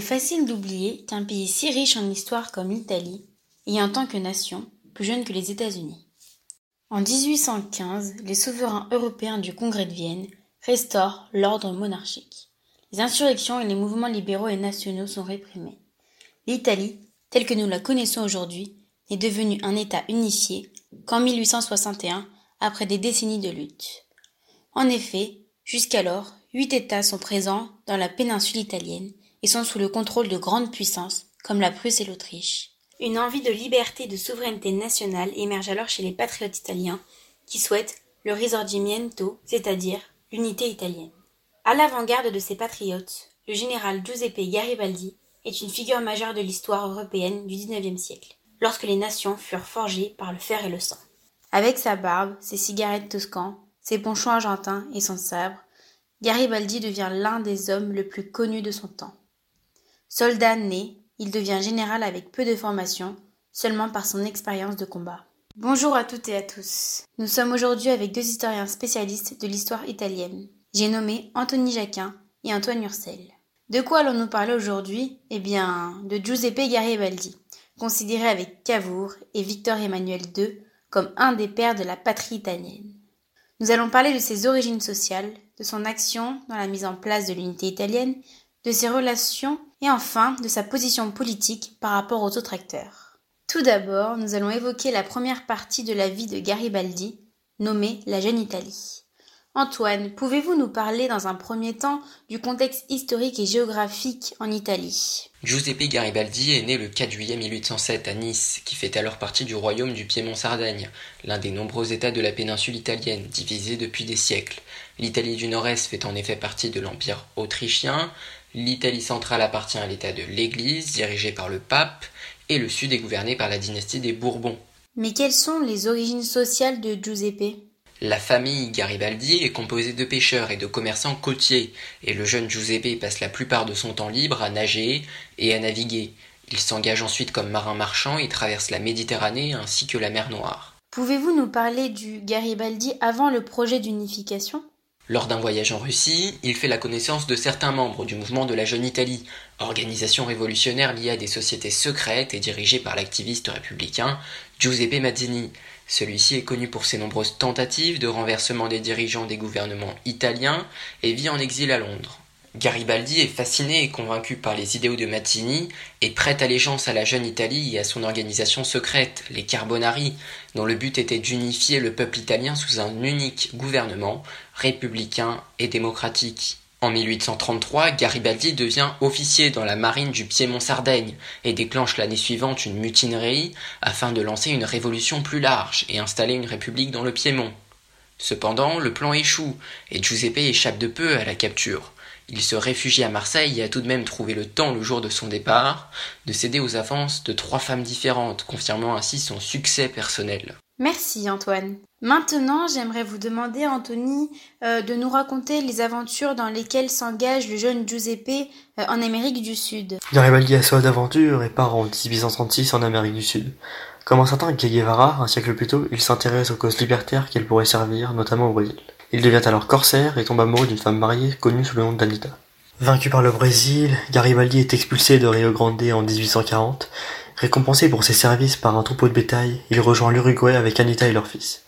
facile d'oublier qu'un pays si riche en histoire comme l'Italie est en tant que nation plus jeune que les États-Unis. En 1815, les souverains européens du Congrès de Vienne restaurent l'ordre monarchique. Les insurrections et les mouvements libéraux et nationaux sont réprimés. L'Italie, telle que nous la connaissons aujourd'hui, n'est devenue un État unifié qu'en 1861, après des décennies de lutte. En effet, jusqu'alors, huit États sont présents dans la péninsule italienne et sont sous le contrôle de grandes puissances comme la Prusse et l'Autriche. Une envie de liberté et de souveraineté nationale émerge alors chez les patriotes italiens qui souhaitent le risorgimento, c'est-à-dire l'unité italienne. À l'avant-garde de ces patriotes, le général Giuseppe Garibaldi est une figure majeure de l'histoire européenne du XIXe siècle, lorsque les nations furent forgées par le fer et le sang. Avec sa barbe, ses cigarettes toscans, ses ponchons argentins et son sabre, Garibaldi devient l'un des hommes le plus connus de son temps. Soldat né, il devient général avec peu de formation, seulement par son expérience de combat. Bonjour à toutes et à tous. Nous sommes aujourd'hui avec deux historiens spécialistes de l'histoire italienne. J'ai nommé Anthony Jacquin et Antoine Ursel. De quoi allons-nous parler aujourd'hui? Eh bien, de Giuseppe Garibaldi, considéré avec Cavour et Victor Emmanuel II comme un des pères de la patrie italienne. Nous allons parler de ses origines sociales, de son action dans la mise en place de l'unité italienne, de ses relations et enfin de sa position politique par rapport aux autres acteurs. Tout d'abord, nous allons évoquer la première partie de la vie de Garibaldi, nommée la Jeune Italie. Antoine, pouvez-vous nous parler dans un premier temps du contexte historique et géographique en Italie? Giuseppe Garibaldi est né le 4 juillet 1807 à Nice, qui fait alors partie du royaume du Piémont-Sardaigne, l'un des nombreux États de la péninsule italienne, divisés depuis des siècles. L'Italie du Nord-Est fait en effet partie de l'Empire autrichien, l'Italie centrale appartient à l'État de l'Église, dirigé par le pape, et le Sud est gouverné par la dynastie des Bourbons. Mais quelles sont les origines sociales de Giuseppe? La famille Garibaldi est composée de pêcheurs et de commerçants côtiers, et le jeune Giuseppe passe la plupart de son temps libre à nager et à naviguer. Il s'engage ensuite comme marin marchand et traverse la Méditerranée ainsi que la mer Noire. Pouvez-vous nous parler du Garibaldi avant le projet d'unification? Lors d'un voyage en Russie, il fait la connaissance de certains membres du mouvement de la Jeune Italie, organisation révolutionnaire liée à des sociétés secrètes et dirigée par l'activiste républicain Giuseppe Mazzini. Celui-ci est connu pour ses nombreuses tentatives de renversement des dirigeants des gouvernements italiens et vit en exil à Londres. Garibaldi est fasciné et convaincu par les idéaux de Mazzini et prête allégeance à la jeune Italie et à son organisation secrète, les Carbonari, dont le but était d'unifier le peuple italien sous un unique gouvernement, républicain et démocratique. En 1833, Garibaldi devient officier dans la marine du Piémont-Sardaigne et déclenche l'année suivante une mutinerie afin de lancer une révolution plus large et installer une république dans le Piémont. Cependant, le plan échoue et Giuseppe échappe de peu à la capture. Il se réfugie à Marseille et a tout de même trouvé le temps, le jour de son départ, de céder aux avances de trois femmes différentes, confirmant ainsi son succès personnel. Merci Antoine. Maintenant, j'aimerais vous demander, Anthony, euh, de nous raconter les aventures dans lesquelles s'engage le jeune Giuseppe euh, en Amérique du Sud. Garibaldi a soif d'aventure et part en 1836 en Amérique du Sud. Comme un certain Che Guevara, un siècle plus tôt, il s'intéresse aux causes libertaires qu'elle pourrait servir, notamment au Brésil. Il devient alors corsaire et tombe amoureux d'une femme mariée connue sous le nom d'Anita. Vaincu par le Brésil, Garibaldi est expulsé de Rio Grande en 1840 Récompensé pour ses services par un troupeau de bétail, il rejoint l'Uruguay avec Anita et leur fils.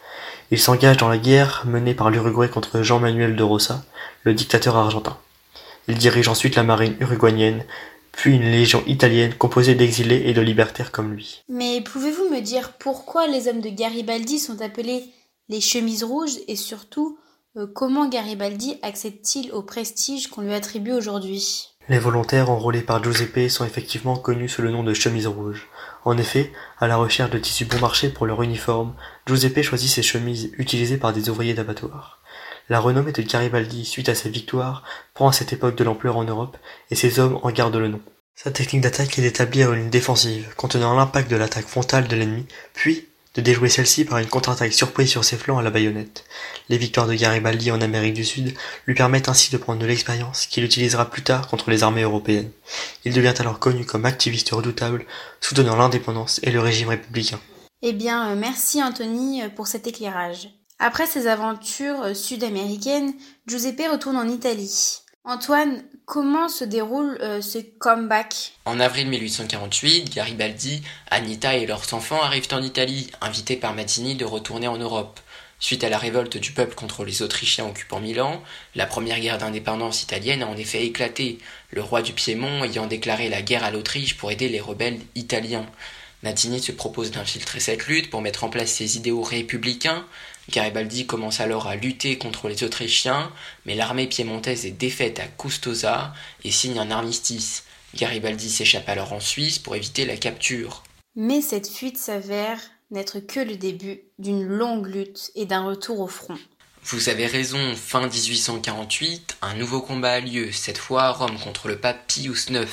Il s'engage dans la guerre menée par l'Uruguay contre Jean-Manuel de Rosa, le dictateur argentin. Il dirige ensuite la marine uruguayenne, puis une légion italienne composée d'exilés et de libertaires comme lui. Mais pouvez-vous me dire pourquoi les hommes de Garibaldi sont appelés les chemises rouges et surtout euh, comment Garibaldi accède-t-il au prestige qu'on lui attribue aujourd'hui? Les volontaires enrôlés par Giuseppe sont effectivement connus sous le nom de chemises rouges. En effet, à la recherche de tissus bon marché pour leur uniforme, Giuseppe choisit ces chemises utilisées par des ouvriers d'abattoir. La renommée de Garibaldi suite à ses victoires prend à cette époque de l'ampleur en Europe et ses hommes en gardent le nom. Sa technique d'attaque est d'établir une défensive contenant l'impact de l'attaque frontale de l'ennemi, puis de déjouer celle-ci par une contre-attaque surprise sur ses flancs à la baïonnette. Les victoires de Garibaldi en Amérique du Sud lui permettent ainsi de prendre de l'expérience qu'il utilisera plus tard contre les armées européennes. Il devient alors connu comme activiste redoutable, soutenant l'indépendance et le régime républicain. Eh bien, euh, merci Anthony euh, pour cet éclairage. Après ses aventures euh, sud-américaines, Giuseppe retourne en Italie. Antoine, comment se déroule euh, ce comeback En avril 1848, Garibaldi, Anita et leurs enfants arrivent en Italie, invités par Mazzini de retourner en Europe. Suite à la révolte du peuple contre les Autrichiens occupant Milan, la première guerre d'indépendance italienne a en effet éclaté, le roi du Piémont ayant déclaré la guerre à l'Autriche pour aider les rebelles italiens. Mazzini se propose d'infiltrer cette lutte pour mettre en place ses idéaux républicains. Garibaldi commence alors à lutter contre les Autrichiens, mais l'armée piémontaise est défaite à Custoza et signe un armistice. Garibaldi s'échappe alors en Suisse pour éviter la capture. Mais cette fuite s'avère n'être que le début d'une longue lutte et d'un retour au front. Vous avez raison, fin 1848, un nouveau combat a lieu, cette fois à Rome contre le pape Pius IX,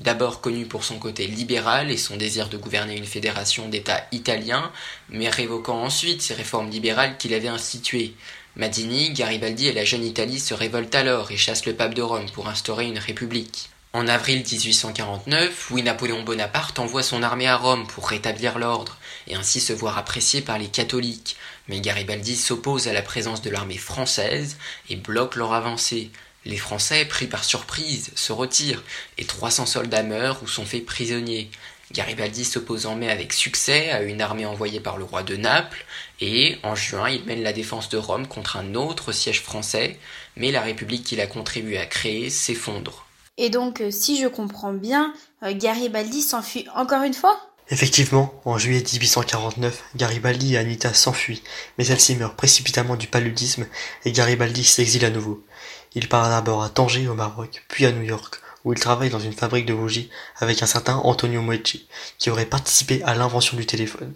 d'abord connu pour son côté libéral et son désir de gouverner une fédération d'États italiens, mais révoquant ensuite ses réformes libérales qu'il avait instituées. Mazzini, Garibaldi et la jeune Italie se révoltent alors et chassent le pape de Rome pour instaurer une république. En avril 1849, Louis-Napoléon Bonaparte envoie son armée à Rome pour rétablir l'ordre et ainsi se voir apprécié par les catholiques, mais Garibaldi s'oppose à la présence de l'armée française et bloque leur avancée. Les Français, pris par surprise, se retirent et 300 soldats meurent ou sont faits prisonniers. Garibaldi s'oppose en mai avec succès à une armée envoyée par le roi de Naples et, en juin, il mène la défense de Rome contre un autre siège français, mais la république qu'il a contribué à créer s'effondre. Et donc, euh, si je comprends bien, euh, Garibaldi s'enfuit encore une fois? Effectivement, en juillet 1849, Garibaldi et Anita s'enfuient, mais celle-ci meurt précipitamment du paludisme et Garibaldi s'exile à nouveau. Il part d'abord à Tanger au Maroc, puis à New York, où il travaille dans une fabrique de bougies avec un certain Antonio Moetti, qui aurait participé à l'invention du téléphone.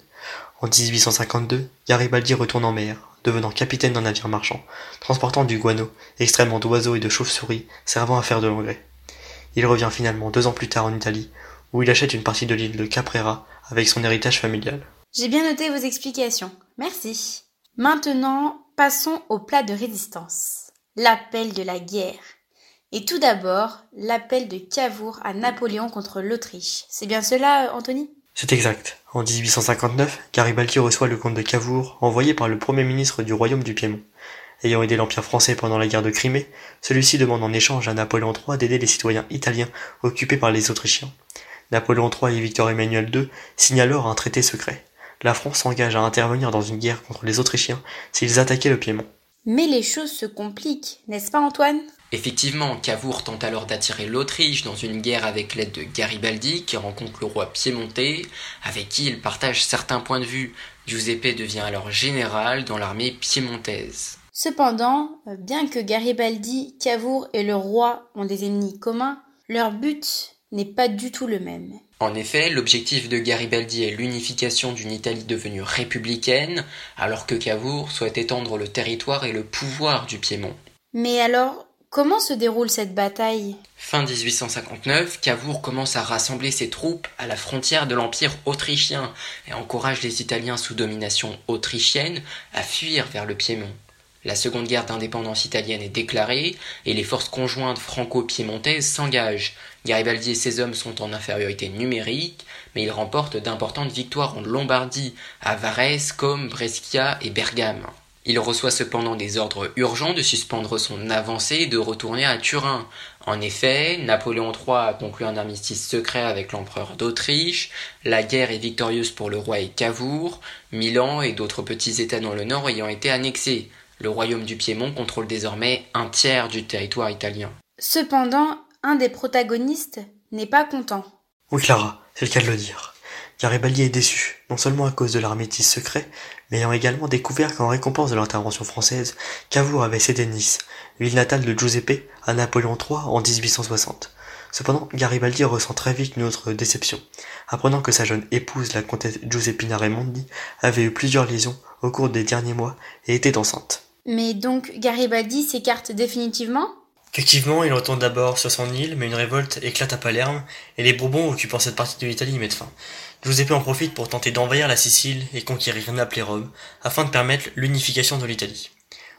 En 1852, Garibaldi retourne en mer, devenant capitaine d'un navire marchand, transportant du guano, extrêmement d'oiseaux et de chauves-souris, servant à faire de l'engrais. Il revient finalement deux ans plus tard en Italie, où il achète une partie de l'île de Caprera avec son héritage familial. J'ai bien noté vos explications. Merci. Maintenant, passons au plat de résistance. L'appel de la guerre. Et tout d'abord, l'appel de Cavour à Napoléon contre l'Autriche. C'est bien cela, Anthony? C'est exact. En 1859, Garibaldi reçoit le comte de Cavour, envoyé par le premier ministre du royaume du Piémont. Ayant aidé l'Empire français pendant la guerre de Crimée, celui-ci demande en échange à Napoléon III d'aider les citoyens italiens occupés par les Autrichiens. Napoléon III et Victor Emmanuel II signent alors un traité secret. La France s'engage à intervenir dans une guerre contre les Autrichiens s'ils attaquaient le Piémont. Mais les choses se compliquent, n'est-ce pas Antoine? Effectivement, Cavour tente alors d'attirer l'Autriche dans une guerre avec l'aide de Garibaldi, qui rencontre le roi piémontais, avec qui il partage certains points de vue. Giuseppe devient alors général dans l'armée piémontaise. Cependant, bien que Garibaldi, Cavour et le roi ont des ennemis communs, leur but n'est pas du tout le même. En effet, l'objectif de Garibaldi est l'unification d'une Italie devenue républicaine, alors que Cavour souhaite étendre le territoire et le pouvoir du Piémont. Mais alors, comment se déroule cette bataille? Fin 1859, Cavour commence à rassembler ses troupes à la frontière de l'Empire autrichien et encourage les Italiens sous domination autrichienne à fuir vers le Piémont. La seconde guerre d'indépendance italienne est déclarée et les forces conjointes franco-piémontaises s'engagent. Garibaldi et ses hommes sont en infériorité numérique, mais ils remportent d'importantes victoires en Lombardie, à Varese, Comme, Brescia et Bergame. Il reçoit cependant des ordres urgents de suspendre son avancée et de retourner à Turin. En effet, Napoléon III a conclu un armistice secret avec l'empereur d'Autriche, la guerre est victorieuse pour le roi et Cavour, Milan et d'autres petits États dans le nord ayant été annexés. Le royaume du Piémont contrôle désormais un tiers du territoire italien. Cependant, un des protagonistes n'est pas content. Oui, Clara, c'est le cas de le dire. Garibaldi est déçu, non seulement à cause de l'armistice secret, mais ayant également découvert qu'en récompense de l'intervention française, Cavour avait cédé Nice, ville natale de Giuseppe, à Napoléon III en 1860. Cependant, Garibaldi ressent très vite une autre déception, apprenant que sa jeune épouse, la comtesse Giuseppina Raimondi, avait eu plusieurs liaisons au cours des derniers mois et était enceinte. Mais donc Garibaldi s'écarte définitivement? Effectivement, il retourne d'abord sur son île, mais une révolte éclate à Palerme, et les Bourbons occupant cette partie de l'Italie y mettent fin. Giuseppe en profite pour tenter d'envahir la Sicile et conquérir Naples et Rome, afin de permettre l'unification de l'Italie.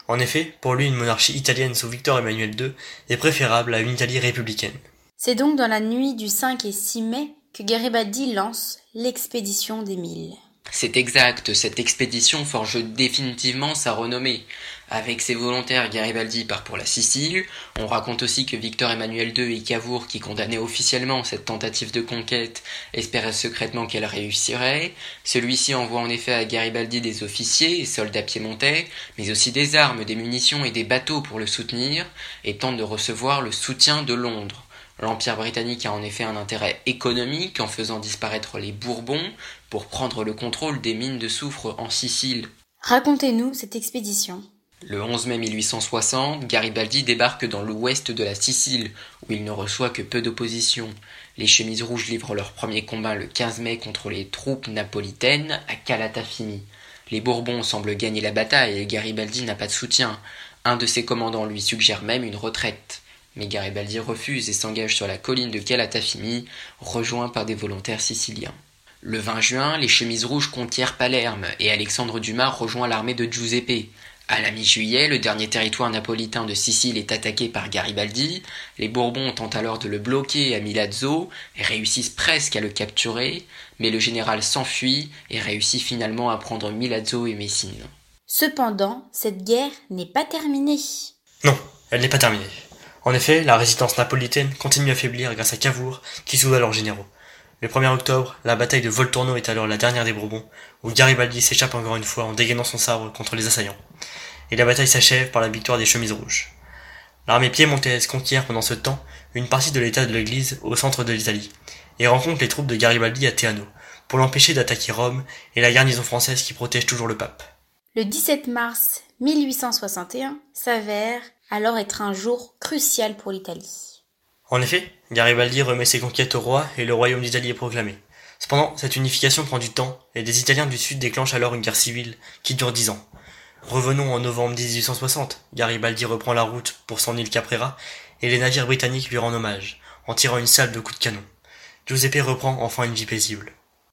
En effet, pour lui, une monarchie italienne sous Victor Emmanuel II est préférable à une Italie républicaine. C'est donc dans la nuit du 5 et 6 mai que Garibaldi lance l'expédition des Mille. C'est exact, cette expédition forge définitivement sa renommée. Avec ses volontaires, Garibaldi part pour la Sicile. On raconte aussi que Victor Emmanuel II et Cavour, qui condamnaient officiellement cette tentative de conquête, espéraient secrètement qu'elle réussirait. Celui-ci envoie en effet à Garibaldi des officiers et soldats piémontais, mais aussi des armes, des munitions et des bateaux pour le soutenir, et tente de recevoir le soutien de Londres. L'Empire britannique a en effet un intérêt économique en faisant disparaître les Bourbons pour prendre le contrôle des mines de soufre en Sicile. Racontez-nous cette expédition. Le 11 mai 1860, Garibaldi débarque dans l'ouest de la Sicile, où il ne reçoit que peu d'opposition. Les chemises rouges livrent leur premier combat le 15 mai contre les troupes napolitaines à Calatafimi. Les Bourbons semblent gagner la bataille et Garibaldi n'a pas de soutien. Un de ses commandants lui suggère même une retraite. Mais Garibaldi refuse et s'engage sur la colline de Calatafimi, rejoint par des volontaires siciliens. Le 20 juin, les chemises rouges conquièrent Palerme et Alexandre Dumas rejoint l'armée de Giuseppe. À la mi-juillet, le dernier territoire napolitain de Sicile est attaqué par Garibaldi. Les Bourbons tentent alors de le bloquer à Milazzo et réussissent presque à le capturer, mais le général s'enfuit et réussit finalement à prendre Milazzo et Messine. Cependant, cette guerre n'est pas terminée. Non, elle n'est pas terminée. En effet, la résistance napolitaine continue à faiblir grâce à Cavour, qui souda leurs généraux. Le 1er octobre, la bataille de Volturno est alors la dernière des Bourbons, où Garibaldi s'échappe encore une fois en dégainant son sabre contre les assaillants et la bataille s'achève par la victoire des chemises rouges. L'armée piémontaise conquiert pendant ce temps une partie de l'état de l'église au centre de l'Italie, et rencontre les troupes de Garibaldi à Teano, pour l'empêcher d'attaquer Rome et la garnison française qui protège toujours le pape. Le 17 mars 1861 s'avère alors être un jour crucial pour l'Italie. En effet, Garibaldi remet ses conquêtes au roi et le royaume d'Italie est proclamé. Cependant, cette unification prend du temps et des Italiens du Sud déclenchent alors une guerre civile qui dure dix ans. Revenons en novembre 1860. Garibaldi reprend la route pour son île Caprera et les navires britanniques lui rendent hommage, en tirant une salve de coups de canon. Giuseppe reprend enfin une vie paisible.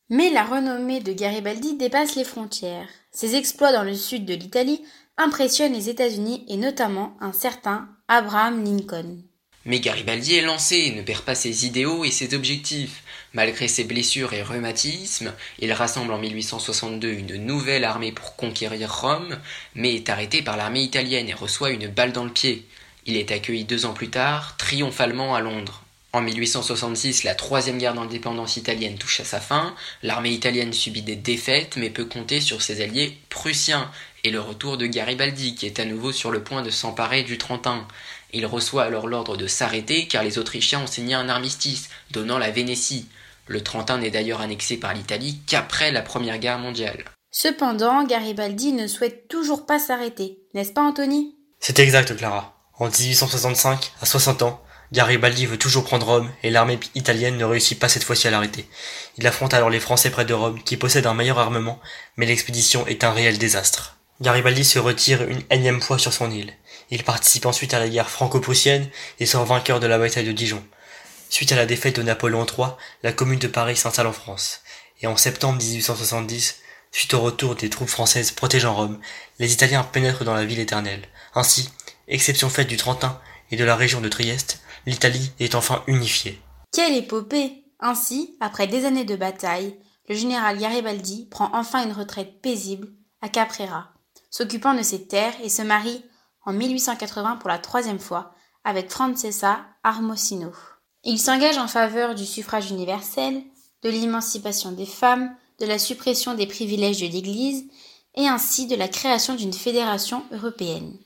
Mais la renommée de Garibaldi dépasse les frontières. Ses exploits dans le sud de l'Italie impressionnent les États-Unis et notamment un certain Abraham Lincoln. Mais Garibaldi est lancé ne perd pas ses idéaux et ses objectifs. Malgré ses blessures et rhumatismes, il rassemble en 1862 une nouvelle armée pour conquérir Rome, mais est arrêté par l'armée italienne et reçoit une balle dans le pied. Il est accueilli deux ans plus tard, triomphalement à Londres. En 1866, la troisième guerre d'indépendance italienne touche à sa fin, l'armée italienne subit des défaites mais peut compter sur ses alliés prussiens, et le retour de Garibaldi qui est à nouveau sur le point de s'emparer du Trentin. Il reçoit alors l'ordre de s'arrêter car les Autrichiens ont signé un armistice, donnant la Vénétie. Le Trentin n'est d'ailleurs annexé par l'Italie qu'après la Première Guerre mondiale. Cependant, Garibaldi ne souhaite toujours pas s'arrêter, n'est-ce pas Anthony? C'est exact, Clara. En 1865, à 60 ans, Garibaldi veut toujours prendre Rome et l'armée italienne ne réussit pas cette fois-ci à l'arrêter. Il affronte alors les Français près de Rome qui possèdent un meilleur armement, mais l'expédition est un réel désastre. Garibaldi se retire une énième fois sur son île. Il participe ensuite à la guerre franco-prussienne et sort vainqueur de la bataille de Dijon. Suite à la défaite de Napoléon III, la commune de Paris s'installe en France. Et en septembre 1870, suite au retour des troupes françaises protégeant Rome, les Italiens pénètrent dans la ville éternelle. Ainsi, exception faite du Trentin et de la région de Trieste, l'Italie est enfin unifiée. Quelle épopée Ainsi, après des années de bataille, le général Garibaldi prend enfin une retraite paisible à Caprera, s'occupant de ses terres et se marie en 1880 pour la troisième fois avec Francesa Armosino. Il s'engage en faveur du suffrage universel, de l'émancipation des femmes, de la suppression des privilèges de l'Église et ainsi de la création d'une fédération européenne.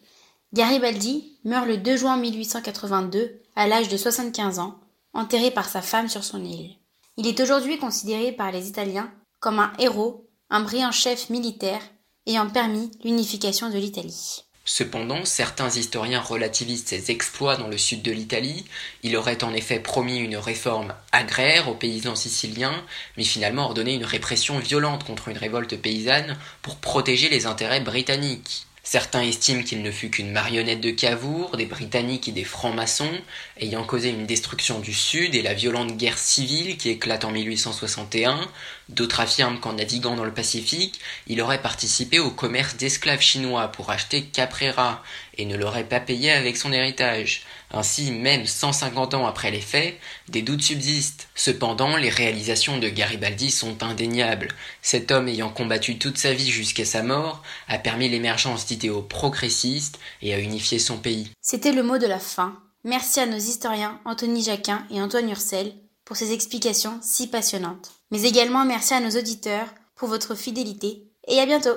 Garibaldi meurt le 2 juin 1882 à l'âge de 75 ans, enterré par sa femme sur son île. Il est aujourd'hui considéré par les Italiens comme un héros, un brillant chef militaire ayant permis l'unification de l'Italie. Cependant, certains historiens relativisent ses exploits dans le sud de l'Italie. Il aurait en effet promis une réforme agraire aux paysans siciliens, mais finalement ordonné une répression violente contre une révolte paysanne pour protéger les intérêts britanniques. Certains estiment qu'il ne fut qu'une marionnette de Cavour, des Britanniques et des francs-maçons, ayant causé une destruction du Sud et la violente guerre civile qui éclate en 1861. D'autres affirment qu'en naviguant dans le Pacifique, il aurait participé au commerce d'esclaves chinois pour acheter Caprera et ne l'aurait pas payé avec son héritage. Ainsi, même 150 ans après les faits, des doutes subsistent. Cependant, les réalisations de Garibaldi sont indéniables. Cet homme ayant combattu toute sa vie jusqu'à sa mort a permis l'émergence d'idéaux progressistes et a unifié son pays. C'était le mot de la fin. Merci à nos historiens Anthony Jacquin et Antoine Ursel pour ces explications si passionnantes. Mais également merci à nos auditeurs pour votre fidélité et à bientôt